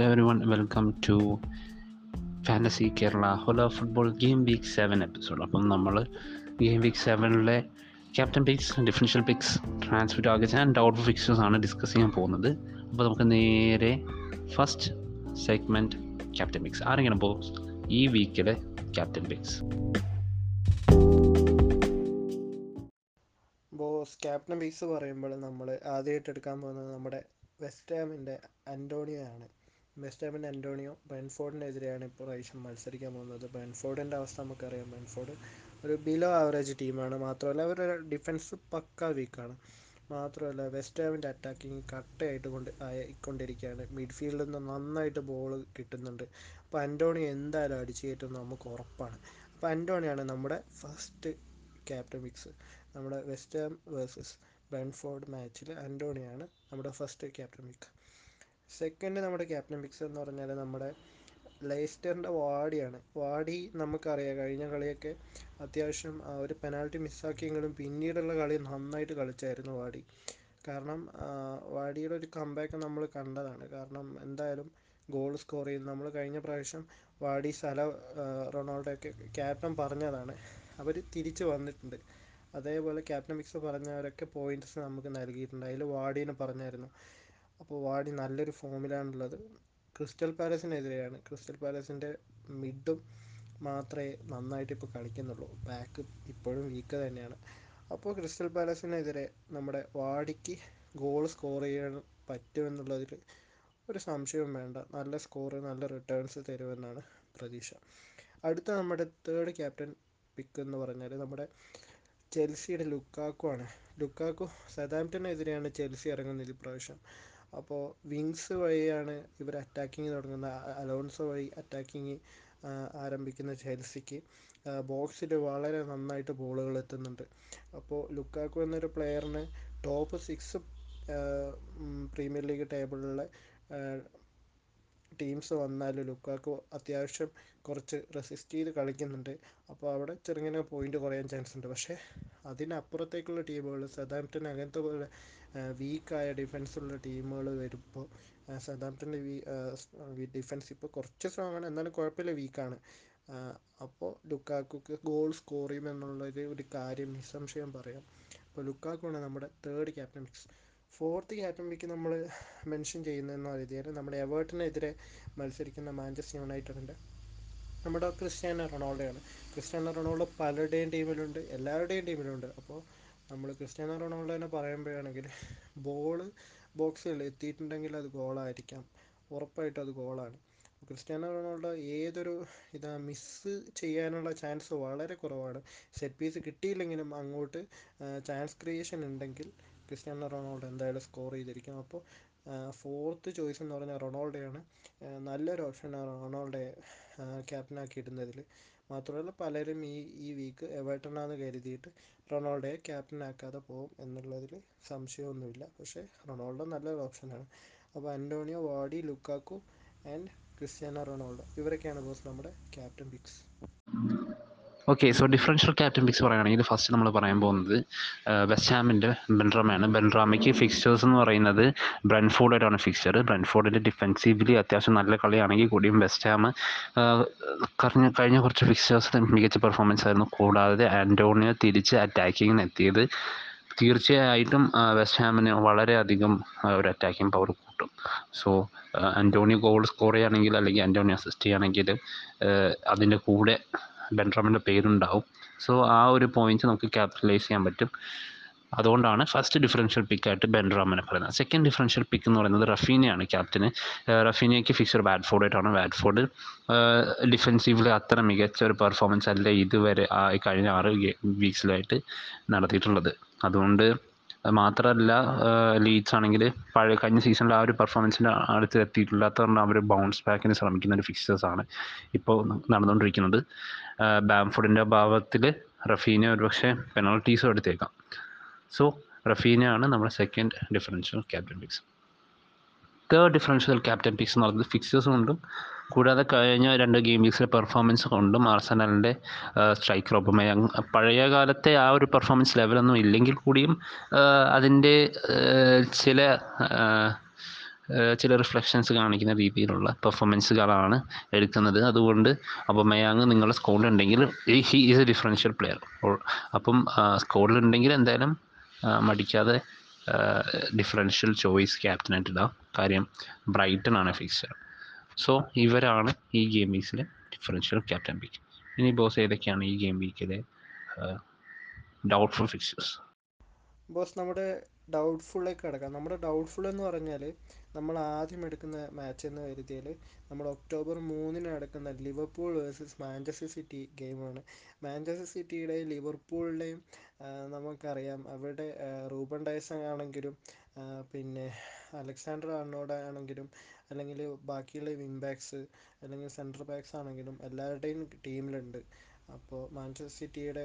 Hello everyone welcome to fantasy Kerala hello football game week seven episode അപ്പം നമ്മൾ game week സെവനിലെ captain picks differential picks transfer targets and doubt fixtures ആണ് discuss ചെയ്യാൻ പോകുന്നത്. അപ്പോൾ നമുക്ക് നേരെ ഫസ്റ്റ് സെഗ്മെന്റ് ക്യാപ്റ്റൻ പിക്സ് ആരെങ്കിലും അപ്പോൾ ഈ വീക്കിലെ ക്യാപ്റ്റൻ പിക്സ് ബോസ് ക്യാപ്റ്റൻ ബീസ് പറയുമ്പോൾ നമ്മൾ ആദ്യമായിട്ട് എടുക്കാൻ പോകുന്നത് നമ്മുടെ വെസ്റ്റ് ഹാമിന്റെ ആണ്. വെസ്റ്റ് ഹാമിന്റെ അന്റോണിയോ ബെൻഫോർഡിനെതിരെയാണ് ഇപ്പോൾ പ്രാവശ്യം മത്സരിക്കാൻ പോകുന്നത്. ബ്രെൻഫോർഡിന്റെ അവസ്ഥ നമുക്കറിയാം. ബെൻഫോർഡ് ഒരു ബിലോ ആവറേജ് ടീമാണ് മാത്രമല്ല അവരുടെ ഡിഫൻസ് പക്ക വീക്കാണ് മാത്രമല്ല വെസ്റ്റ് ഹാമിന്റെ അറ്റാക്കിങ് കട്ടയായിട്ട് കൊണ്ട് ആയിക്കൊണ്ടിരിക്കുകയാണ് മിഡ്ഫീൽഡിൽ നിന്ന് നന്നായിട്ട് ബോൾ കിട്ടുന്നുണ്ട്. അപ്പോൾ അന്റോണി എന്തായാലും അടിച്ചു കയറ്റും നമുക്ക് ഉറപ്പാണ്. അപ്പോൾ അന്റോണിയാണ് നമ്മുടെ ഫസ്റ്റ് ക്യാപ്റ്റൻ മിക്സ് നമ്മുടെ വെസ്റ്റ് ഹാം വേഴ്സസ് ബെൻഫോർഡ് മാച്ചിൽ അന്റോണിയാണ് നമ്മുടെ ഫസ്റ്റ് ക്യാപ്റ്റൻ പിക്ക് സെക്കൻഡ് നമ്മുടെ ക്യാപ്റ്റൻ പിക്സ് എന്ന് പറഞ്ഞാൽ നമ്മുടെ ലെയ്സ്റ്ററിന്റെ വാഡിയാണ് വാടി നമുക്കറിയാം കഴിഞ്ഞ കളിയൊക്കെ അത്യാവശ്യം ആ ഒരു പെനാൽറ്റി മിസ്സാക്കിയെങ്കിലും പിന്നീടുള്ള കളി നന്നായിട്ട് കളിച്ചായിരുന്നു വാടി. കാരണം വാടിയുടെ ഒരു കമ്പാക്ക് നമ്മൾ കണ്ടതാണ്. കാരണം എന്തായാലും ഗോൾ സ്കോർ ചെയ്ത് നമ്മൾ കഴിഞ്ഞ പ്രാവശ്യം വാഡി സല റൊണാൾഡോയൊക്കെ ക്യാപ്റ്റൻ പറഞ്ഞതാണ്. അവർ തിരിച്ചു വന്നിട്ടുണ്ട്. അതേപോലെ ക്യാപ്റ്റൻ മിക്സ് പറഞ്ഞവരൊക്കെ പോയിന്റ്സ് നമുക്ക് നൽകിയിട്ടുണ്ട്. അതിൽ വാടീനെ പറഞ്ഞായിരുന്നു. അപ്പോൾ വാടി നല്ലൊരു ഫോമിലാണുള്ളത്. ക്രിസ്റ്റൽ പാലസിനെതിരെയാണ്. ക്രിസ്റ്റൽ പാലസിന്റെ മിഡും മാത്രമേ നന്നായിട്ട് ഇപ്പോൾ കളിക്കുന്നുള്ളൂ. ബാക്ക് ഇപ്പോഴും വീക്ക് തന്നെയാണ്. അപ്പോൾ ക്രിസ്റ്റൽ പാലസിനെതിരെ നമ്മുടെ വാടിക്ക് ഗോൾ സ്കോർ ചെയ്യാൻ പറ്റുമെന്നുള്ളതിൽ ഒരു സംശയവും വേണ്ട. നല്ല സ്കോർ നല്ല റിട്ടേൺസ് തരുമെന്നാണ് പ്രതീക്ഷ. അടുത്ത നമ്മുടെ തേർഡ് ക്യാപ്റ്റൻ പിക്ക് എന്ന് പറഞ്ഞാൽ നമ്മുടെ ചെൽസിയുടെ ലുക്കാക്കു ആണ് ലുക്കാക്കു സദാംപ്റ്റനെതിരെയാണ് ചെൽസി ഇറങ്ങുന്നത് ഇപ്രാവശ്യം. അപ്പോൾ വിങ്സ് വഴിയാണ് ഇവർ അറ്റാക്കിങ് തുടങ്ങുന്നത്. അലോൺസോ വഴി അറ്റാക്കിങ് ആരംഭിക്കുന്ന ചെൽസിക്ക്. ബോക്സിൽ വളരെ നന്നായിട്ട് ബോളുകൾ എത്തുന്നുണ്ട്. അപ്പോൾ ലുക്കാക്കു എന്നൊരു പ്ലെയറിന് ടോപ്പ് സിക്സ് പ്രീമിയർ ലീഗ് ടേബിളിലെ ടീംസ് വന്നാൽ ലുക്കാക്കു അത്യാവശ്യം കുറച്ച് റെസിസ്റ്റ് ചെയ്ത് കളിക്കുന്നുണ്ട്. അപ്പോൾ അവിടെ ചെറുങ്ങനെ പോയിന്റ് കുറയാൻ ചാൻസ് ഉണ്ട്. പക്ഷേ അതിനപ്പുറത്തേക്കുള്ള ടീമുകൾ സദാംപ്റ്റൺ അങ്ങനത്തെ പോലെ വീക്കായ ഡിഫൻസുള്ള ടീമുകൾ വരുമ്പോൾ സദാംപ്റ്റന്റെ വീ ഡിഫൻസ് ഇപ്പോൾ കുറച്ച് സ്ട്രോങ് ആണ്. എന്നാലും കുഴപ്പമില്ല വീക്കാണ് അപ്പോൾ ലുക്കാക്കുക്ക് ഗോൾ സ്കോർ ചെയ്യുമെന്നുള്ളൊരു ഒരു കാര്യം നിസ്സംശയം പറയാം. അപ്പോൾ ലുക്കാക്കുമാണ് നമ്മുടെ third captain picks fourth captain pick നമ്മൾ മെൻഷൻ ചെയ്യുന്നതെന്ന് പറയുന്നത് നമ്മുടെ എവേർട്ടിനെതിരെ മത്സരിക്കുന്ന മാഞ്ചസ്റ്റർ യുണൈറ്റഡിന്റെ നമ്മുടെ ക്രിസ്ത്യാനോ റൊണാൾഡോയാണ്. ക്രിസ്ത്യാനോ റൊണാൾഡോ പലരുടെയും ടീമിലുണ്ട് എല്ലാവരുടെയും ടീമിലുണ്ട് അപ്പോൾ നമ്മൾ ക്രിസ്ത്യാനോ റൊണാൾഡോനെ പറയുമ്പോഴാണെങ്കിൽ ബോൾ ബോക്സിൽ എത്തിയിട്ടുണ്ടെങ്കിൽ അത് ഗോളായിരിക്കാം. ഉറപ്പായിട്ടും അത് ഗോളാണ്. ക്രിസ്റ്റ്യാനോ റൊണാൾഡോ ഏതൊരു ഇതാ മിസ്സ് ചെയ്യാനുള്ള ചാൻസ് വളരെ കുറവാണ്. സെറ്റ് പീസ് കിട്ടിയില്ലെങ്കിലും അങ്ങോട്ട് ചാൻസ് ക്രിയേഷൻ ഉണ്ടെങ്കിൽ ക്രിസ്ത്യാനോ റൊണാൾഡോ എന്തായാലും സ്കോർ ചെയ്തിരിക്കും. അപ്പോൾ ഫോർത്ത് ചോയ്സ് എന്ന് പറഞ്ഞാൽ റൊണാൾഡോയാണ് നല്ലൊരു ഓപ്ഷനാണ് റൊണാൾഡോയെ ക്യാപ്റ്റനാക്കി ഇടുന്നതിൽ മാത്രമല്ല പലരും ഈ ഈ വീക്ക് എവേർട്ടനാന്ന് കരുതിയിട്ട് റൊണാൾഡോയെ ക്യാപ്റ്റനാക്കാതെ പോകും എന്നുള്ളതിൽ സംശയമൊന്നുമില്ല. പക്ഷേ റൊണാൾഡോ നല്ലൊരു ഓപ്ഷനാണ് അപ്പോൾ Antonio Vardy Lukaku and Cristiano Ronaldo. ഇവരൊക്കെയാണ് ബോസ് നമ്മുടെ captain picks okay so differential captain picks പറയുകയാണെങ്കിൽ ഫസ്റ്റ് നമ്മൾ പറയാൻ പോകുന്നത് വെസ്റ്റ് ഹാമിന്റെ ബെൻഡ്രാമയാണ് ബെൻഡ്രാമയ്ക്ക് ഫിക്സ്റ്റേഴ്സ് എന്ന് പറയുന്നത് ബ്രൻഫോർഡായിട്ടാണ് ഫിക്സ്ചർ ബ്രൻഫോർഡിന്റെ ഡിഫെൻസീവ്ലി അത്യാവശ്യം നല്ല കളിയാണെങ്കിൽ കൂടിയും വെസ്റ്റ് ഹാം കഴിഞ്ഞ കഴിഞ്ഞ കുറച്ച് ഫിക്സ്ചേഴ്സ് മികച്ച പെർഫോമൻസ് ആയിരുന്നു. കൂടാതെ ആന്റോണിയോ തിരിച്ച് അറ്റാക്കിങ്ങിന് എത്തിയത്. തീർച്ചയായിട്ടും വെസ്റ്റ് ഹാമിന് വളരെയധികം ഒരു അറ്റാക്കിംഗ് പവർ കൂട്ടും. സോ ആന്റോണിയോ ഗോൾ സ്കോർ ചെയ്യുകയാണെങ്കിൽ അല്ലെങ്കിൽ ആന്റോണിയോ അസിസ്റ്റ് ചെയ്യുകയാണെങ്കിൽ അതിന്റെ കൂടെ ബെൻഡ്രാമിന്റെ പേരുണ്ടാവും. സോ ആ ഒരു പോയിന്റ് നമുക്ക് ക്യാപിറ്റലൈസ് ചെയ്യാൻ പറ്റും. അതുകൊണ്ടാണ് ഫസ്റ്റ് ഡിഫറൻഷ്യൽ പിക്കായിട്ട് ബെൻഡ്രാമിനെ പറയുന്നത്. സെക്കൻഡ് ഡിഫറൻഷ്യൽ പിക്ക് എന്ന് പറയുന്നത് റഫീനയാണ് ക്യാപ്റ്റന് റഫീനയ്ക്ക് ഫിക്സർ ബാഡ്ഫോർഡായിട്ടാണ് ബാഡ്ഫോർഡ് ഡിഫെൻസീവിൽ അത്ര മികച്ച ഒരു പെർഫോമൻസ് അല്ല ഇതുവരെ കഴിഞ്ഞ ആറ് വീക്സിലായിട്ട് നടത്തിയിട്ടുള്ളത്. അതുകൊണ്ട് മാത്രമല്ല ലീഡ്സ് ആണെങ്കിൽ പഴയ കഴിഞ്ഞ സീസണിൽ ആ ഒരു പെർഫോമൻസിന്റെ അടുത്ത് എത്തിയിട്ടില്ലാത്തതുകൊണ്ട് അവർ ബൗൺസ് ബാക്കിന് ശ്രമിക്കുന്ന ഒരു ഫിക്സേഴ്സാണ് ഇപ്പോൾ നടന്നുകൊണ്ടിരിക്കുന്നത് ബാംഫുഡിന്റെ അഭാവത്തിൽ റഫീനെ ഒരുപക്ഷെ പെനൾട്ടീസും എടുത്തേക്കാം. സോ റഫീനയാണ് നമ്മുടെ second differential captain picks third differential captain picks എന്ന് പറയുന്നത് ഫിക്സേഴ്സ് കൊണ്ടും കൂടാതെ കഴിഞ്ഞ രണ്ട് ഗെയിം വീക്സിലെ പെർഫോമൻസ് കൊണ്ടും ആർസനലിന്റെ സ്ട്രൈക്കർ ഒപ്പമയങ് പഴയ കാലത്തെ ആ ഒരു പെർഫോമൻസ് ലെവലൊന്നും ഇല്ലെങ്കിൽ കൂടിയും അതിന്റെ ചില ചില റിഫ്ലക്ഷൻസ് കാണിക്കുന്ന രീതിയിലുള്ള പെർഫോമൻസുകളാണ് എടുക്കുന്നത്. അതുകൊണ്ട് അപ്പോൾ മയാങ് നിങ്ങളുടെ സ്കോഡിലുണ്ടെങ്കിൽ he is a differential player അപ്പം സ്കോഡിലുണ്ടെങ്കിൽ എന്തായാലും മടിക്കാതെ ഡിഫറൻഷ്യൽ ചോയ്സ് ക്യാപ്റ്റനായിട്ട് ഇടാം. കാര്യം ബ്രൈറ്റൺ ആണ് ഫിക്സർ സോ ഇവരാണ് ഈ ഗെയിം വീക്സിലെ ഡിഫറൻഷ്യൽ ക്യാപ്റ്റൻ പിക്ക് ഇനി ബോസ് ഏതൊക്കെയാണ് ഈ ഗെയിം വീക്കിലെ ഡൗട്ട്ഫുൾ ഫിക്സേഴ്സ് ബോസ് നമ്മുടെ ഡൗട്ട്ഫുള്ളിലേക്ക് കിടക്കാം. നമ്മുടെ ഡൗട്ട്ഫുൾ എന്ന് പറഞ്ഞാൽ നമ്മൾ ആദ്യം എടുക്കുന്ന മാച്ച് എന്ന് കരുതിയാൽ നമ്മൾ ഒക്ടോബർ മൂന്നിന് നടക്കുന്ന ലിവർപൂൾ വേഴ്സസ് മാഞ്ചസ്റ്റർ സിറ്റി ഗെയിമാണ് മാഞ്ചസ്റ്റർ സിറ്റിയുടെയും ലിവർപൂളിന്റെയും നമുക്കറിയാം. അവരുടെ റൂബൻ ഡയസൺ ആണെങ്കിലും പിന്നെ അലക്സാണ്ടർ അർണോഡ് ആണെങ്കിലും അല്ലെങ്കിൽ ബാക്കിയുള്ള വിങ് ബാക്സ് അല്ലെങ്കിൽ സെന്റർ ബാക്സ് ആണെങ്കിലും എല്ലാവരുടെയും ടീമിലുണ്ട്. അപ്പോൾ മാഞ്ചസ്റ്റർ സിറ്റിയുടെ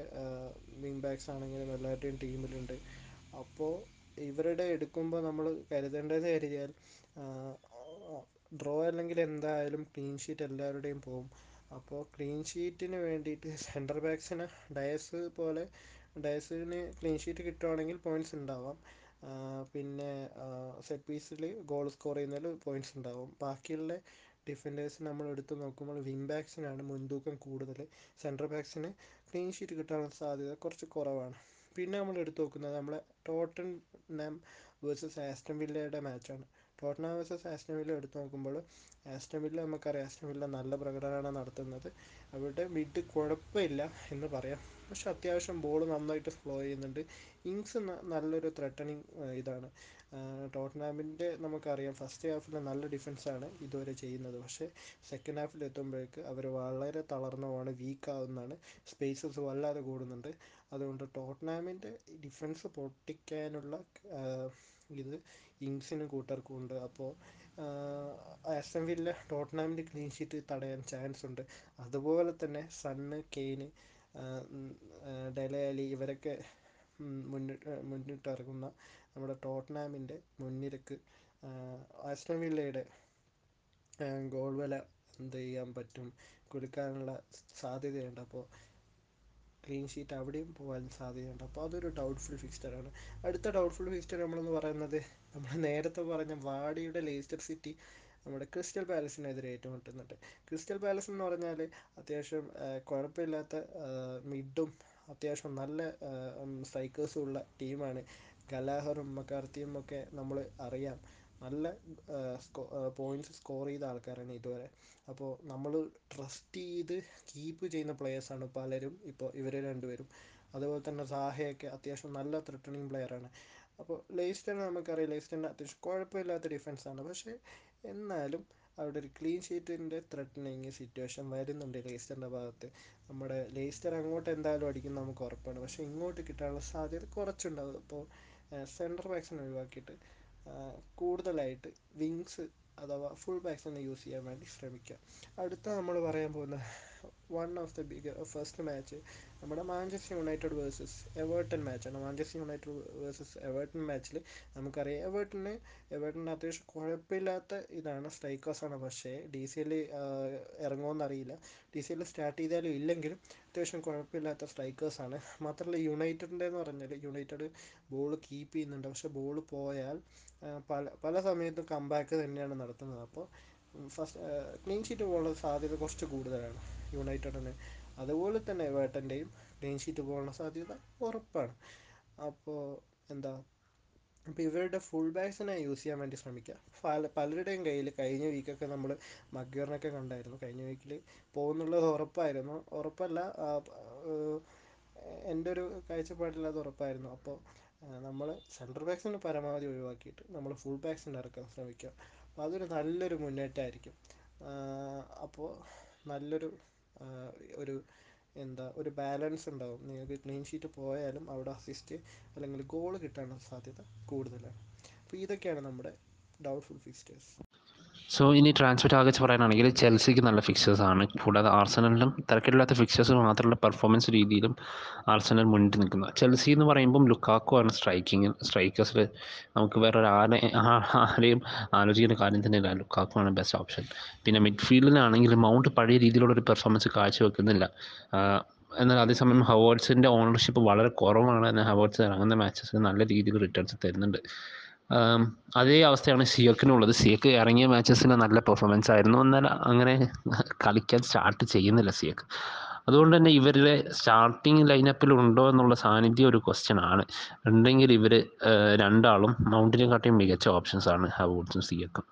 വിങ് ബാക്സ് ആണെങ്കിലും എല്ലാവരുടെയും ടീമിലുണ്ട്. അപ്പോൾ ഇവരുടെ എടുക്കുമ്പോൾ നമ്മൾ കരുതേണ്ടതെന്ന് കരുതിയാൽ ഡ്രോ അല്ലെങ്കിൽ എന്തായാലും ക്ലീൻ ഷീറ്റ് എല്ലാവരുടെയും പോകും അപ്പോൾ ക്ലീൻ ഷീറ്റിന് വേണ്ടിയിട്ട് സെന്റർ ബാക്സിന് ഡയസ് പോലെ ഡയസിന് ക്ലീൻ ഷീറ്റ് കിട്ടുവാണെങ്കിൽ പോയിന്റ്സ് ഉണ്ടാവാം. പിന്നെ സെറ്റ് പീസിൽ ഗോൾ സ്കോർ ചെയ്യുന്നതിൽ പോയിന്റ്സ് ഉണ്ടാവും. ബാക്കിയുള്ള ഡിഫൻഡേഴ്സ് നമ്മൾ എടുത്തു നോക്കുമ്പോൾ വിങ് ബാക്സിനാണ് മുൻതൂക്കം കൂടുതൽ സെന്റർ ബാക്സിന് ക്ലീൻ ഷീറ്റ് കിട്ടാനുള്ള സാധ്യത കുറച്ച് കുറവാണ്. പിന്നെ നമ്മൾ എടുത്തു നോക്കുന്നത് നമ്മളെ ടോട്ടൻ നാം വേഴ്സസ് ആസ്റ്റൺ വില്ലയുടെ മാച്ചാണ് ടോട്ടൻഹാം വേഴ്സസ് ആസ്റ്റൺ വില്ല എടുത്തു നോക്കുമ്പോൾ ആസ്റ്റൺ വില്ല നമുക്കറിയാം ആസ്റ്റൺ വില്ല നല്ല പ്രകടനമാണ് നടത്തുന്നത്. അവരുടെ മിഡ് കുഴപ്പമില്ല എന്ന് പറയാം. പക്ഷെ അത്യാവശ്യം ബോൾ നന്നായിട്ട് ഫ്ലോ ചെയ്യുന്നുണ്ട്. ഇങ്സ് നല്ലൊരു ത്രെട്ടണിങ് ഇതാണ്. ടോട്ടനാമിന്റെ നമുക്കറിയാം ഫസ്റ്റ് ഹാഫിൽ നല്ല ഡിഫൻസാണ് ഇതുവരെ ചെയ്യുന്നത്. പക്ഷേ സെക്കൻഡ് ഹാഫിൽ എത്തുമ്പോഴേക്ക് അവർ വളരെ തളർന്നു വീക്ക് ആവുന്നതാണ്. സ്പേസസ് വല്ലാതെ കൂടുന്നുണ്ട്. അതുകൊണ്ട് ടോട്ടനാമിന്റെ ഡിഫൻസ് പൊട്ടിക്കാനുള്ള ഇത് ഇങ്സിനും കൂട്ടർക്കും ഉണ്ട്. അപ്പോൾ ആസ്റ്റൺ വില്ല ടോട്ടനാമിന്റെ ക്ലീൻ ഷീറ്റ് തടയാൻ ചാൻസ് ഉണ്ട്. അതുപോലെ തന്നെ സണ്ണ് കെയ്ന് ഡെലയാലി ഇവരൊക്കെ മുന്നിട്ട് മുന്നിട്ടിറങ്ങുന്ന നമ്മുടെ ടോട്ടനാമിന്റെ മുൻനിരക്ക് ആസ്റ്റൺ വില്ലയുടെ ഗോൾ വില എന്ത് ചെയ്യാൻ പറ്റും കൊടുക്കാനുള്ള സാധ്യതയുണ്ട്. അപ്പോൾ ക്ലീൻ ഷീറ്റ് അവിടെയും പോകാൻ സാധ്യതയുണ്ട്. അപ്പോൾ അതൊരു ഡൗട്ട്ഫുൾ ഫിക്സ്റ്ററാണ് അടുത്ത ഡൗട്ട്ഫുൾ ഫിക്സ്റ്റർ നമ്മളെന്ന് പറയുന്നത് നമ്മൾ നേരത്തെ പറഞ്ഞ വാടിയുടെ ലേസ്റ്റർ സിറ്റി നമ്മുടെ ക്രിസ്റ്റൽ പാലസിനെതിരെ ഏറ്റുമുട്ടുന്നുണ്ട്. ക്രിസ്റ്റൽ പാലസ് എന്ന് പറഞ്ഞാൽ അത്യാവശ്യം കുഴപ്പമില്ലാത്ത മിഡും അത്യാവശ്യം നല്ല സ്ട്രൈക്കേഴ്സും ഉള്ള ടീമാണ് ഗലാഹറും മക്കാർത്തിയും ഒക്കെ നമ്മൾ അറിയാം. നല്ല പോയിന്റ്സ് സ്കോർ ചെയ്ത ആൾക്കാരാണ് ഇതുവരെ. അപ്പോൾ നമ്മൾ ട്രസ്റ്റ് ചെയ്ത് കീപ്പ് ചെയ്യുന്ന പ്ലെയേഴ്സാണ് പലരും ഇപ്പോൾ ഇവർ രണ്ടുപേരും. അതുപോലെ തന്നെ സാഹയൊക്കെ അത്യാവശ്യം നല്ല ത്രെട്ടണിങ് പ്ലെയറാണ് അപ്പോൾ ലേസ്റ്ററിന് നമുക്കറിയാം. ലേസ്റ്ററിന്റെ അത്യാവശ്യം കുഴപ്പമില്ലാത്ത ഡിഫൻസാണ് പക്ഷേ എന്നാലും അവിടെ ഒരു ക്ലീൻ ഷീറ്റിന്റെ ത്രെട്ടനിങ് സിറ്റുവേഷൻ വരുന്നുണ്ട് ലേസ്റ്ററിന്റെ ഭാഗത്ത്. നമ്മുടെ ലേസ്റ്റർ അങ്ങോട്ട് എന്തായാലും അടിക്കും നമുക്ക് ഉറപ്പാണ്. പക്ഷേ ഇങ്ങോട്ട് കിട്ടാനുള്ള സാധ്യത കുറച്ചുണ്ടാവും അപ്പോൾ സെന്റർ ബാക്സിനെ ഒഴിവാക്കിയിട്ട് കൂടുതലായിട്ട് വിങ്സ് അഥവാ ഫുൾ ബാക്സിനെ യൂസ് ചെയ്യാൻ വേണ്ടി ശ്രമിക്കുക. അടുത്ത നമ്മൾ പറയാൻ പോകുന്ന one of the big first match നമ്മുടെ മാഞ്ചസ്റ്റർ യുണൈറ്റഡ് വേഴ്സസ് എവേർട്ടൺ മാച്ചാണ് മാഞ്ചസ്റ്റർ യുണൈറ്റഡ് വേഴ്സസ് എവേർട്ടൺ മാച്ചിൽ നമുക്കറിയാം എവേർട്ടന് എവേർട്ടന് അത്യാവശ്യം കുഴപ്പമില്ലാത്ത ഇതാണ് സ്ട്രൈക്കേഴ്സാണ് പക്ഷേ ഡി സി എല്ലിൽ ഇറങ്ങുമെന്നറിയില്ല ഡി സി എല്ലിൽ സ്റ്റാർട്ട് ചെയ്താലും ഇല്ലെങ്കിലും അത്യാവശ്യം കുഴപ്പമില്ലാത്ത സ്ട്രൈക്കേഴ്സാണ് മാത്രമല്ല യുണൈറ്റഡിന്റെയെന്ന് പറഞ്ഞാൽ യുണൈറ്റഡ് ബോൾ കീപ്പ് ചെയ്യുന്നുണ്ട്. പക്ഷേ ബോൾ പോയാൽ പല പല സമയത്തും കംബാക്ക് തന്നെയാണ് നടത്തുന്നത്. അപ്പോൾ ഫസ്റ്റ് ക്ലീൻ ഷീറ്റ് പോകാനുള്ള സാധ്യത കുറച്ച് കൂടുതലാണ് യുണൈറ്റഡിന് അതുപോലെ തന്നെ വേട്ടന്റെയും ക്ലീൻ ഷീറ്റ് പോകാനുള്ള സാധ്യത ഉറപ്പാണ്. അപ്പോൾ എന്താ അപ്പോൾ ഇവരുടെ ഫുൾ ബാക്സിനെ യൂസ് ചെയ്യാൻ വേണ്ടി ശ്രമിക്കുക പല പലരുടെയും കയ്യിൽ കഴിഞ്ഞ വീക്കൊക്കെ നമ്മൾ മഗ്യൂറിനൊക്കെ കണ്ടായിരുന്നു. കഴിഞ്ഞ വീക്കിൽ പോകുന്നുള്ളത് ഉറപ്പായിരുന്നു. ഉറപ്പല്ല എന്റെ ഒരു കാഴ്ചപ്പാടിൽ അത് ഉറപ്പായിരുന്നു. അപ്പോൾ നമ്മൾ സെൻട്രൽ ബാക്സിന് പരമാവധി ഒഴിവാക്കിയിട്ട് നമ്മൾ ഫുൾ ബാക്സിന്റെ ഇറക്കാൻ ശ്രമിക്കുക അപ്പോൾ അതൊരു നല്ലൊരു മുന്നേറ്റമായിരിക്കും. അപ്പോൾ നല്ലൊരു ഒരു എന്താ ഒരു ബാലൻസ് ഉണ്ടാവും. നിങ്ങൾക്ക് ക്ലീൻ ഷീറ്റ് പോയാലും അവിടെ അസിസ്റ്റ് അല്ലെങ്കിൽ ഗോൾ കിട്ടാനുള്ള സാധ്യത കൂടുതലാണ്. അപ്പോൾ ഇതൊക്കെയാണ് നമ്മുടെ ഡൗട്ട്ഫുൾ ഫിക്സ്റ്റേഴ്സ് സോ ഇനി ട്രാൻസ്ഫർ ടാർഗറ്റ്സ് പറയാനാണെങ്കിൽ ചെൽസിക്ക് നല്ല ഫിക്സേഴ്സ് ആണ്. കൂടാതെ ആർസനലിലും തിരക്കില്ലാത്ത ഫിക്സേഴ്സ് മാത്രമുള്ള പെർഫോമൻസ് രീതിയിലും ആർസനൽ മുന്നിട്ട് നിൽക്കുന്നത് ചെൽസി എന്ന് പറയുമ്പം ലുക്കാക്കോ ആണ് സ്ട്രൈക്കിങ് സ്ട്രൈക്കേഴ്സിൽ നമുക്ക് വേറെ ഒരു ആരെ ആരെയും ആലോചിക്കേണ്ട കാര്യം തന്നെയില്ല. ലുക്കാക്കോ ആണ് ബെസ്റ്റ് ഓപ്ഷൻ പിന്നെ മിഡ്ഫീൽഡിലാണെങ്കിൽ മൗണ്ട് പഴയ രീതിയിലുള്ള ഒരു പെർഫോമൻസ് കാഴ്ചവെക്കുന്നില്ല. എന്നാൽ അതേസമയം ഹവേർട്സിന്റെ ഓണർഷിപ്പ് വളരെ കുറവാണ്. എന്നാൽ ഹവേർട്സ് ഇറങ്ങുന്ന മാച്ചസിൽ നല്ല രീതിയിൽ റിട്ടേൺസ് തരുന്നുണ്ട്. അതേ അവസ്ഥയാണ് സിയക്കിനുള്ളത്. സിയക്ക് ഇറങ്ങിയ മാച്ചസിന് നല്ല പെർഫോമൻസ് ആയിരുന്നു. എന്നാൽ അങ്ങനെ കളിക്കാൻ സ്റ്റാർട്ട് ചെയ്യുന്നില്ല സിയക്ക്. അതുകൊണ്ട് തന്നെ ഇവരുടെ സ്റ്റാർട്ടിങ് ലൈനപ്പിൽ ഉണ്ടോ എന്നുള്ള സാന്നിധ്യം ഒരു ക്വസ്റ്റ്യൻ ആണ്. ഉണ്ടെങ്കിൽ ഇവർ രണ്ടാളും മൗണ്ടിനെ കാട്ടിയും മികച്ച ഓപ്ഷൻസ് ആണ് ഹവോർഡ്സും സിയക്കും.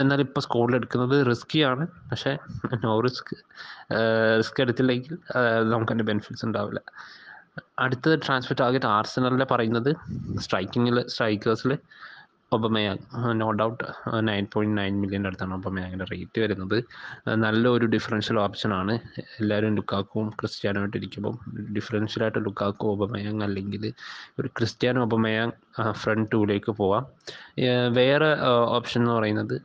എന്നാൽ ഇപ്പോൾ സ്കോഡിൽ എടുക്കുന്നത് റിസ്ക്കിയാണ് പക്ഷേ നോ റിസ്ക് റിസ്ക് എടുത്തില്ലെങ്കിൽ നമുക്കതിന്റെ ബെനിഫിറ്റ്സ് ഉണ്ടാവില്ല. അടുത്തത് ട്രാൻസ്ഫർ ടാർഗറ്റ് ആർസനലിൽ പറയുന്നത് സ്ട്രൈക്കിങ്ങിൽ സ്ട്രൈക്കേഴ്സിൽ Aubameyang no doubt nine point nine മില്യന്റെ അടുത്താണ് ഒബമയാങ്ങിന്റെ റേറ്റ് വരുന്നത്. നല്ലൊരു ഡിഫറൻഷ്യൽ ഓപ്ഷനാണ് എല്ലാവരും ലുക്കാക്കും ക്രിസ്ത്യാനുമായിട്ട് ഇരിക്കുമ്പം ഡിഫറൻഷ്യലായിട്ട് ലുക്കാക്കും ഒബമയാങ് അല്ലെങ്കിൽ ഒരു ക്രിസ്ത്യാനോ ഒബമയാങ് ഫ്രണ്ട് ടൂലേക്ക് പോവാം. വേറെ ഓപ്ഷൻ എന്ന് പറയുന്നത്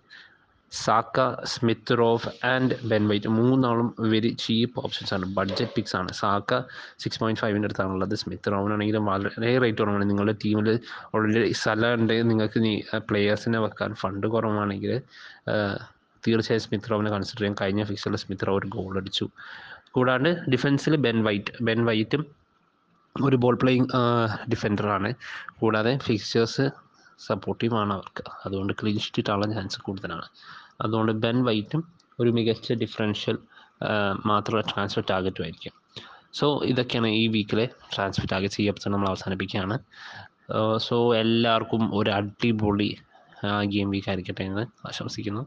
Saka Smith Rowe and Ben White മൂന്നാളും വെരി ചീപ്പ് ഓപ്ഷൻസ് ആണ്. ബഡ്ജറ്റ് പിക്സ് ആണ്. സാക്ക സിക്സ് പോയിന്റ് ഫൈവിന്റെ അടുത്താണുള്ളത് സ്മിത്ത് റോവിനാണെങ്കിലും വളരെ റേറ്റ് കുറവാണ്. നിങ്ങളുടെ ടീമിൽ ഓൾറെഡി സ്ഥലമുണ്ട് നിങ്ങൾക്ക് നീ പ്ലെയേഴ്സിനെ വെക്കാൻ ഫണ്ട് കുറവാണെങ്കിൽ തീർച്ചയായും സ്മിത്ത് റോവിനെ കൺസിഡർ ചെയ്യാം. കഴിഞ്ഞ ഫിക്സിൽ സ്മിത്ത് റോവ് ഒരു ഗോൾ അടിച്ചു. കൂടാണ്ട് ഡിഫൻസിൽ ബെൻ വൈറ്റ് ബെൻ വൈറ്റും ഒരു ബോൾ പ്ലേയിങ് ഡിഫൻഡറാണ് കൂടാതെ ഫിക്സേഴ്സ് സപ്പോർട്ടീവാണ് അവർക്ക്. അതുകൊണ്ട് ക്ലീൻ ഷീറ്റ് ഇട്ടാനുള്ള ചാൻസ് കൂടുതലാണ്. അതുകൊണ്ട് ബെൻ വൈറ്റും ഒരു മികച്ച ഡിഫറൻഷ്യൽ മാത്രമുള്ള ട്രാൻസ്ഫർ ടാർഗറ്റും ആയിരിക്കും. സോ ഇതൊക്കെയാണ് ഈ വീക്കിലെ ട്രാൻസ്ഫർ ടാർഗറ്റ് ഈ എപ്പിസോഡ് നമ്മൾ അവസാനിപ്പിക്കുകയാണ്. സോ എല്ലാവർക്കും ഒരു അടിപൊളി ഗെയിം വീക്ക് ആയിരിക്കട്ടെ എന്ന് ആശംസിക്കുന്നു.